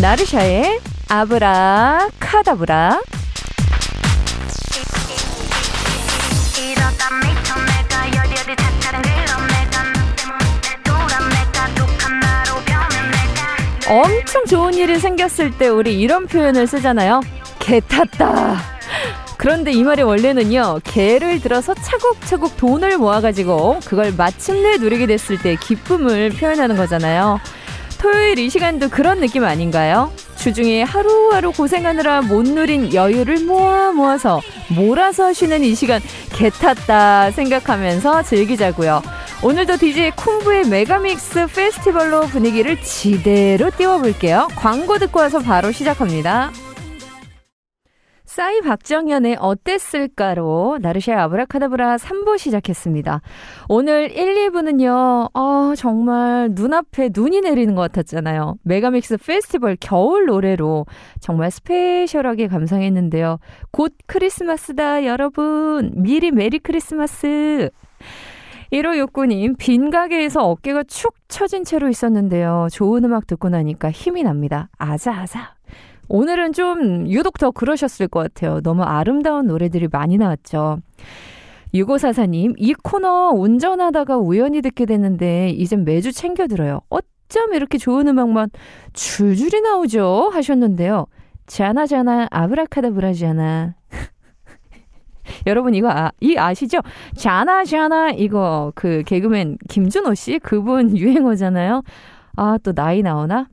나르샤의 아브라 카다브라 엄청 좋은 일이 생겼을 때 우리 이런 표현을 쓰잖아요. 개 탔다. 그런데 이 말의 원래는요, 개를 들어서 차곡차곡 돈을 모아가지고 그걸 마침내 누리게 됐을 때 기쁨을 표현하는 거잖아요. 토요일 이 시간도 그런 느낌 아닌가요? 주중에 하루하루 고생하느라 못 누린 여유를 모아 모아서 몰아서 쉬는 이 시간 개 탔다 생각하면서 즐기자고요. 오늘도 DJ 쿵부의 메가믹스 페스티벌로 분위기를 지대로 띄워볼게요. 광고 듣고 와서 바로 시작합니다. 싸이 박정현의 어땠을까로 나르샤의 아브라카다브라 3부 시작했습니다. 오늘 1, 2부는요, 어, 정말 눈앞에 눈이 내리는 것 같았잖아요. Megamix 페스티벌 겨울 노래로 정말 special하게 감상했는데요. 곧 크리스마스다, 여러분. 미리 Merry Christmas. 1569님, 빈 가게에서 어깨가 축 처진 채로 있었는데요. 좋은 음악 듣고 나니까 힘이 납니다. 아자아자. 오늘은 좀 유독 더 그러셨을 것 같아요. 너무 아름다운 노래들이 많이 나왔죠. 6544님, 이 코너 운전하다가 우연히 듣게 됐는데, 이젠 매주 챙겨 들어요. 어쩜 이렇게 좋은 음악만 줄줄이 나오죠? 하셨는데요. 자나자나, 아브라카다브라자나. 여러분 이거 아, 이 아시죠? 자나자나 이거 그 개그맨 김준호 씨 그분 유행어잖아요. 아, 또 나이 나오나?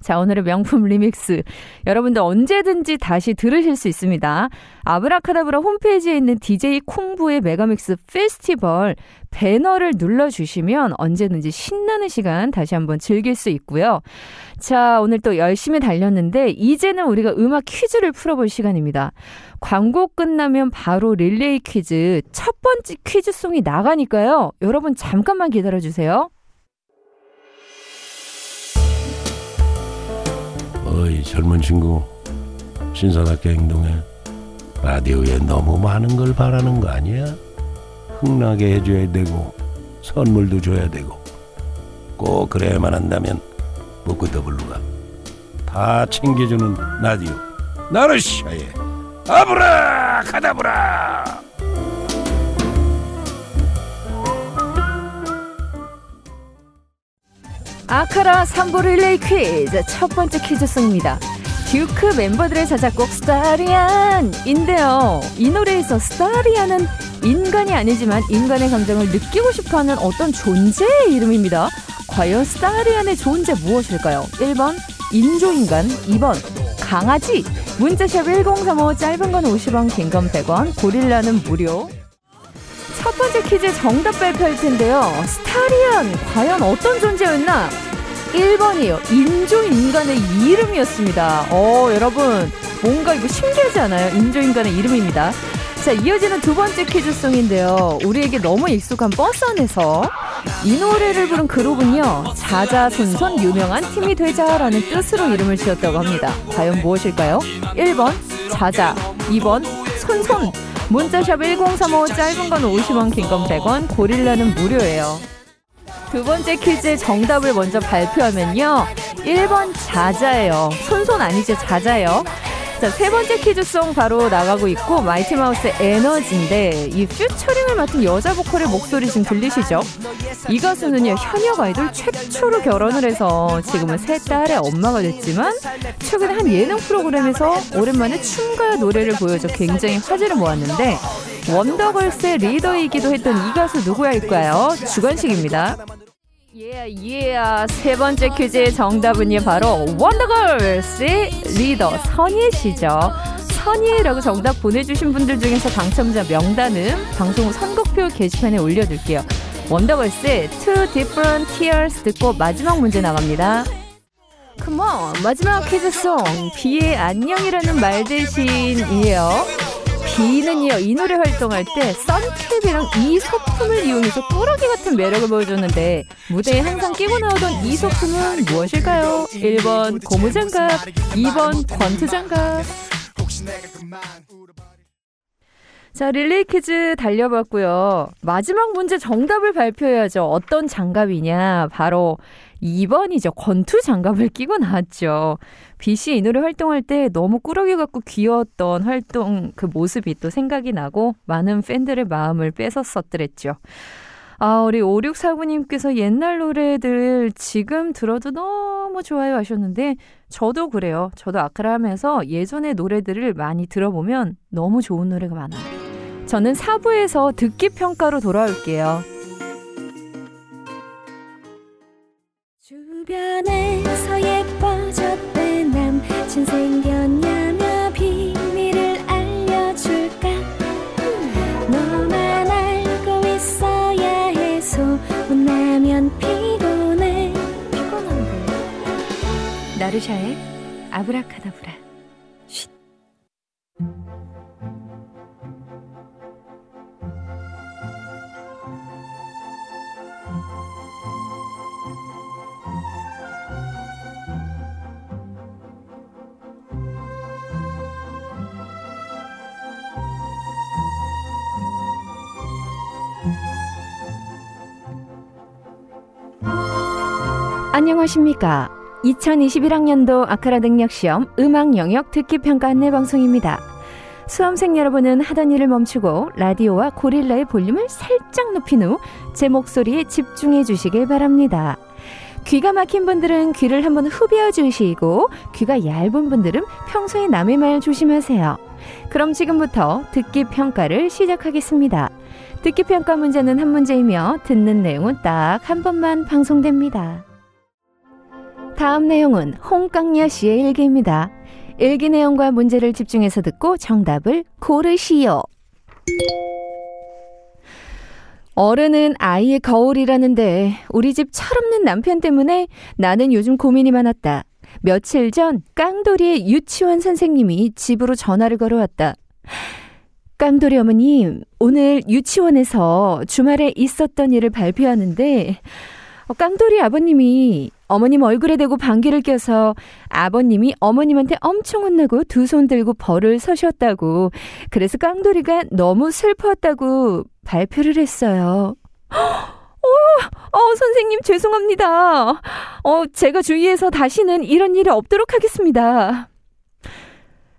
자, 오늘의 명품 리믹스. 여러분들 언제든지 다시 들으실 수 있습니다. 아브라카다브라 홈페이지에 있는 DJ 콩부의 메가믹스 페스티벌 배너를 눌러주시면 언제든지 신나는 시간 다시 한번 즐길 수 있고요. 자, 오늘 또 열심히 달렸는데, 이제는 우리가 음악 퀴즈를 풀어볼 시간입니다. 광고 끝나면 바로 릴레이 퀴즈, 첫 번째 퀴즈송이 나가니까요. 여러분 잠깐만 기다려주세요. 어이 젊은 친구 신사답게 행동해 라디오에 너무 많은 걸 바라는 거 아니야? 흥나게 해줘야 되고 선물도 줘야 되고 꼭 그래야만 한다면 묵끄더블루가 다 챙겨주는 라디오 나르샤의 아브라 카다브라 아카라 3부 릴레이 퀴즈 첫 번째 퀴즈송입니다. 듀크 멤버들의 자작곡 스타리안인데요. 이 노래에서 스타리안은 인간이 아니지만 인간의 감정을 느끼고 싶어하는 어떤 존재의 이름입니다. 과연 스타리안의 존재 무엇일까요? 1번 인조인간 2번 강아지 문자샵 1035 짧은 건 50원 긴 건 100원 고릴라는 무료 첫 번째 퀴즈 정답 발표할 텐데요. 스타리안 과연 어떤 존재였나? 1번이요. 인조인간의 이름이었습니다. 어, 여러분 뭔가 이거 신기하지 않아요? 인조인간의 이름입니다. 자, 이어지는 두 번째 퀴즈송인데요. 우리에게 너무 익숙한 버스 안에서 이 노래를 부른 그룹은요. 자자손손 유명한 팀이 되자라는 뜻으로 이름을 지었다고 합니다. 과연 무엇일까요? 1번 자자, 2번 손손, 문자샵 1035 짧은 건 50원, 긴 건 100원, 고릴라는 무료예요. 두 번째 퀴즈의 정답을 먼저 발표하면요. 1번 자자예요. 손손 아니죠, 자자예요. 자, 세 번째 퀴즈송 바로 나가고 있고 마이티마우스의 에너지인데 이 퓨처링을 맡은 여자 보컬의 목소리 지금 들리시죠? 이 가수는요 현역 아이돌 최초로 결혼을 해서 지금은 세 딸의 엄마가 됐지만 최근에 한 예능 프로그램에서 오랜만에 춤과 노래를 보여줘 굉장히 화제를 모았는데 원더걸스의 리더이기도 했던 이 가수 누구일까요? 주관식입니다. 예, 예. 세 번째 퀴즈의 정답은요, 바로 원더걸스의 리더 선예 씨죠. 선예라고 정답 보내주신 분들 중에서 당첨자 명단은 방송 후 선곡표 게시판에 올려둘게요. 원더걸스의 Two Different Tears 듣고 마지막 문제 나갑니다. 컴온! 마지막 퀴즈송. 비의 안녕이라는 말 대신이에요. 비는요 이 노래 활동할 때 선캡이랑 이 소품을 이용해서 꾸러기 같은 매력을 보여줬는데 무대에 항상 끼고 나오던 이 소품은 무엇일까요? 1번 고무장갑 2번 권투장갑 자, 릴레이 퀴즈 달려봤고요. 마지막 문제 정답을 발표해야죠. 어떤 장갑이냐? 바로 2번이죠. 권투 장갑을 끼고 나왔죠. 비씨 이 노래 활동할 때 너무 꾸러기 같고 귀여웠던 활동 그 모습이 또 생각이 나고 많은 팬들의 마음을 뺏었었더랬죠. 아, 우리 5649님께서 옛날 노래들 지금 들어도 너무 좋아요 하셨는데, 저도 그래요. 저도 아카라 하면서 예전의 노래들을 많이 들어보면 너무 좋은 노래가 많아요. 저는 4부에서 듣기 평가로 돌아올게요. 주변에서 예뻐졌대 남친 생겼냐며 비밀을 알려줄까? 너만 알고 있어야 해 소문나면 피곤해. 피곤한데. 나르샤의 아브라카다브라 안녕하십니까. 2021학년도 아카라 능력 시험 음악 영역 듣기 평가 안내 방송입니다. 수험생 여러분은 하던 일을 멈추고 라디오와 고릴라의 볼륨을 살짝 높인 후 제 목소리에 집중해 주시길 바랍니다. 귀가 막힌 분들은 귀를 한번 후벼 주시고 귀가 얇은 분들은 평소에 남의 말 조심하세요. 그럼 지금부터 듣기 평가를 시작하겠습니다. 듣기 평가 문제는 한 문제이며 듣는 내용은 딱 한 번만 방송됩니다. 다음 내용은 홍강야 씨의 일기입니다. 일기 내용과 문제를 집중해서 듣고 정답을 고르시오. 어른은 아이의 거울이라는데 우리 집 철없는 남편 때문에 나는 요즘 고민이 많았다. 며칠 전 깡돌이의 유치원 선생님이 집으로 전화를 걸어왔다. 깡돌이 어머님, 오늘 유치원에서 주말에 있었던 일을 발표하는데 어, 깡돌이 아버님이 어머님 얼굴에 대고 방귀를 껴서 아버님이 어머님한테 엄청 혼나고 두 손 들고 벌을 서셨다고. 그래서 깡돌이가 너무 슬펐다고 발표를 했어요. 어, 어, 선생님 죄송합니다. 어, 제가 주위에서 다시는 이런 일이 없도록 하겠습니다.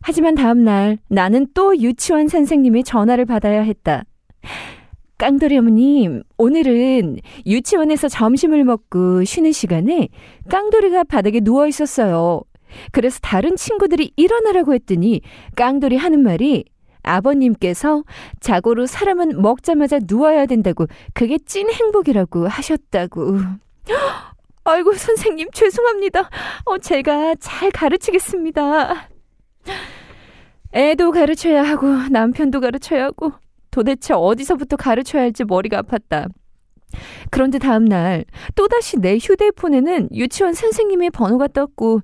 하지만 다음날 나는 또 유치원 선생님의 전화를 받아야 했다. 깡돌이 어머님, 오늘은 유치원에서 점심을 먹고 쉬는 시간에 깡돌이가 바닥에 누워 있었어요. 그래서 다른 친구들이 일어나라고 했더니 깡돌이 하는 말이 아버님께서 자고로 사람은 먹자마자 누워야 된다고 그게 찐 행복이라고 하셨다고. 아이고 선생님 죄송합니다. 어 제가 잘 가르치겠습니다. 애도 가르쳐야 하고 남편도 가르쳐야 하고 도대체 어디서부터 가르쳐야 할지 머리가 아팠다. 그런데 다음날 또다시 내 휴대폰에는 유치원 선생님의 번호가 떴고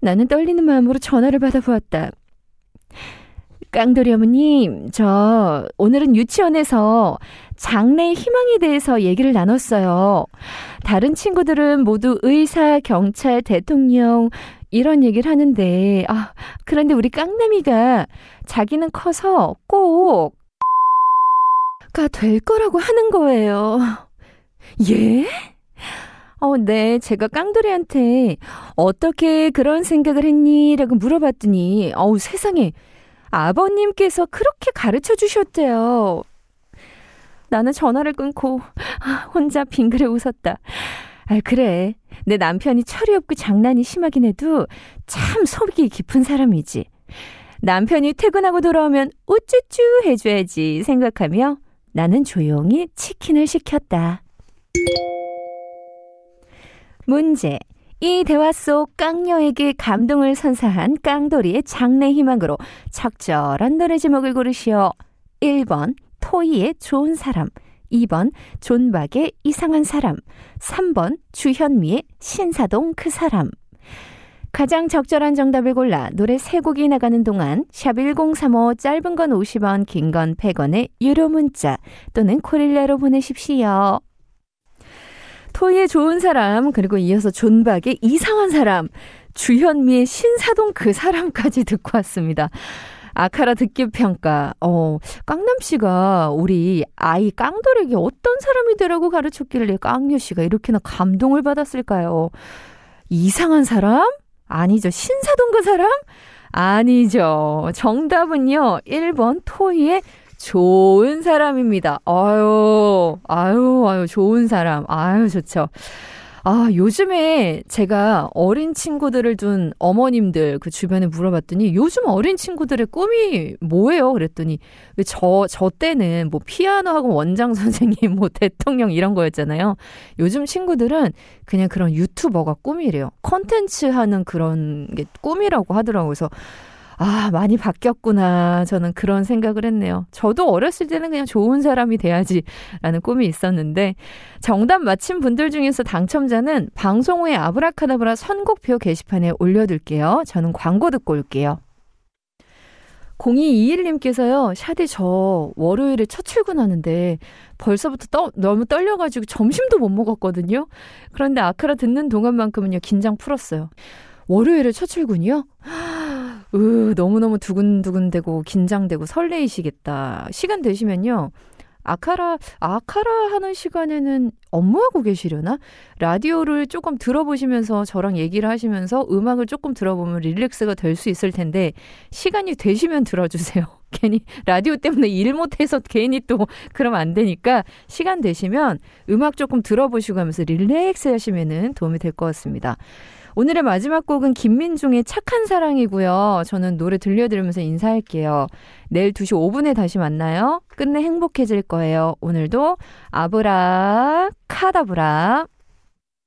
나는 떨리는 마음으로 전화를 받아보았다. 깡돌이 어머님, 저 오늘은 유치원에서 장래의 희망에 대해서 얘기를 나눴어요. 다른 친구들은 모두 의사, 경찰, 대통령 이런 얘기를 하는데 아, 그런데 우리 깡남이가 자기는 커서 꼭 가될 거라고 하는 거예요. 예? 어, 네. 제가 깡돌이한테 어떻게 그런 생각을 했니? 라고 물어봤더니, 어우, 세상에. 아버님께서 그렇게 가르쳐 주셨대요. 나는 전화를 끊고 혼자 빙그레 웃었다. 아, 그래. 내 남편이 철이 없고 장난이 심하긴 해도 참 속이 깊은 사람이지. 남편이 퇴근하고 돌아오면 우쭈쭈 해줘야지 생각하며 나는 조용히 치킨을 시켰다. 문제. 이 대화 속 깡녀에게 감동을 선사한 깡돌이의 장래 희망으로 적절한 노래 제목을 고르시오. 1번 토이의 좋은 사람 2번 존박의 이상한 사람 3번 주현미의 신사동 그 사람 가장 적절한 정답을 골라 노래 세 곡이 나가는 동안 샵 1035 짧은 건 50원, 긴 건 100원의 유료 문자 또는 코릴라로 보내십시오. 토이의 좋은 사람 그리고 이어서 존박의 이상한 사람 주현미의 신사동 그 사람까지 듣고 왔습니다. 아카라 듣기 평가. 어, 깡남 씨가 우리 아이 깡돌에게 어떤 사람이 되라고 가르쳤길래 깡녀 씨가 이렇게나 감동을 받았을까요? 이상한 사람? 아니죠. 신사동 그 사람? 아니죠. 정답은요. 1번 토이의 좋은 사람입니다. 아유, 아유, 아유, 좋은 사람. 아유, 좋죠. 아, 요즘에 제가 어린 친구들을 둔 어머님들 그 주변에 물어봤더니 요즘 어린 친구들의 꿈이 뭐예요? 그랬더니 왜 저, 저 때는 뭐 피아노 하고 원장 선생님, 뭐 대통령 이런 거였잖아요. 요즘 친구들은 그냥 그런 유튜버가 꿈이래요. 컨텐츠 하는 그런 게 꿈이라고 하더라고요. 그래서 아, 많이 바뀌었구나. 저는 그런 생각을 했네요. 저도 어렸을 때는 그냥 좋은 사람이 돼야지라는 꿈이 있었는데, 정답 맞힌 분들 중에서 당첨자는 방송 후에 아브라카다브라 선곡표 게시판에 올려둘게요. 저는 광고 듣고 올게요. 0221님께서요, 샤디 저 월요일에 첫 출근하는데 벌써부터 떠, 너무 떨려가지고 점심도 못 먹었거든요. 그런데 아카라 듣는 동안만큼은요, 긴장 풀었어요. 월요일에 첫 출근이요? 으, 너무너무 두근두근되고 긴장되고 설레이시겠다. 시간 되시면요. 아카라, 아카라 하는 시간에는 업무하고 계시려나? 라디오를 조금 들어보시면서 저랑 얘기를 하시면서 음악을 조금 들어보면 릴렉스가 될 수 있을 텐데, 시간이 되시면 들어주세요. 괜히 라디오 때문에 일 못해서 괜히 또 그러면 안 되니까, 시간 되시면 음악 조금 들어보시고 하면서 릴렉스 하시면은 도움이 될 것 같습니다. 오늘의 마지막 곡은 김민중의 착한 사랑이고요. 저는 노래 들려드리면서 인사할게요. 내일 2시 5분에 다시 만나요. 끝내 행복해질 거예요. 오늘도 아브라 카다브라.